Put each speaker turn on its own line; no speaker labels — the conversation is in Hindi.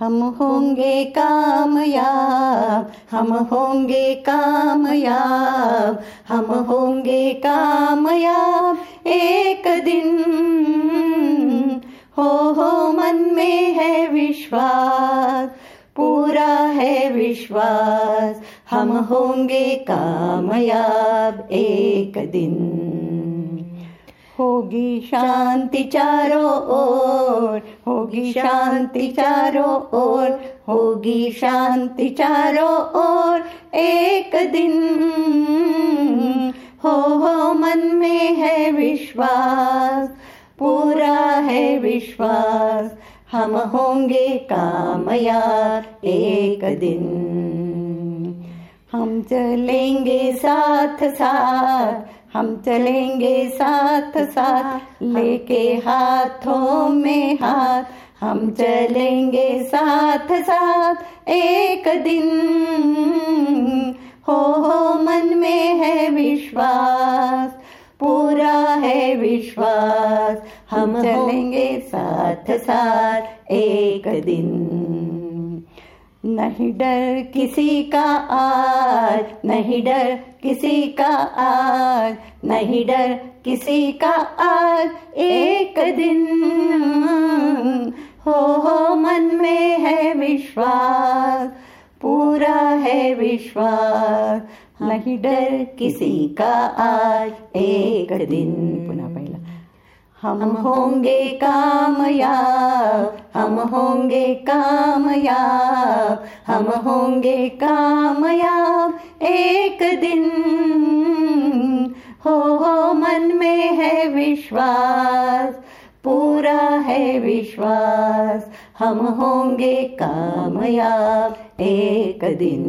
हम होंगे कामयाब, हम होंगे कामयाब, हम होंगे कामयाब। एक दिन हो हो मन में है विश्वास, पूरा है विश्वास, हम होंगे कामयाब। एक दिन होगी शांति चारों ओर, होगी शांति चारों ओर, होगी शांति चारों ओर। एक दिन हो हो, मन में है विश्वास, पूरा है विश्वास, हम होंगे कामयाब एक दिन हम चलेंगे साथ साथ हम चलेंगे साथ साथ लेके हाथों में हाथ। हम चलेंगे साथ साथ एक दिन। हो हो मन में है विश्वास पूरा है विश्वास। हम चलेंगे साथ साथ एक दिन। नहीं डर किसी का आज नहीं डर किसी का आज नहीं डर किसी का आज। एक दिन हो हो मन में है विश्वास पूरा है विश्वास। नहीं डर किसी का आज एक दिन। पुनः पहिला। हम होंगे कामयाब हम होंगे कामयाब हम होंगे कामयाब। एक दिन हो हो मन में है विश्वास पूरा है विश्वास। हम होंगे कामयाब। एक दिन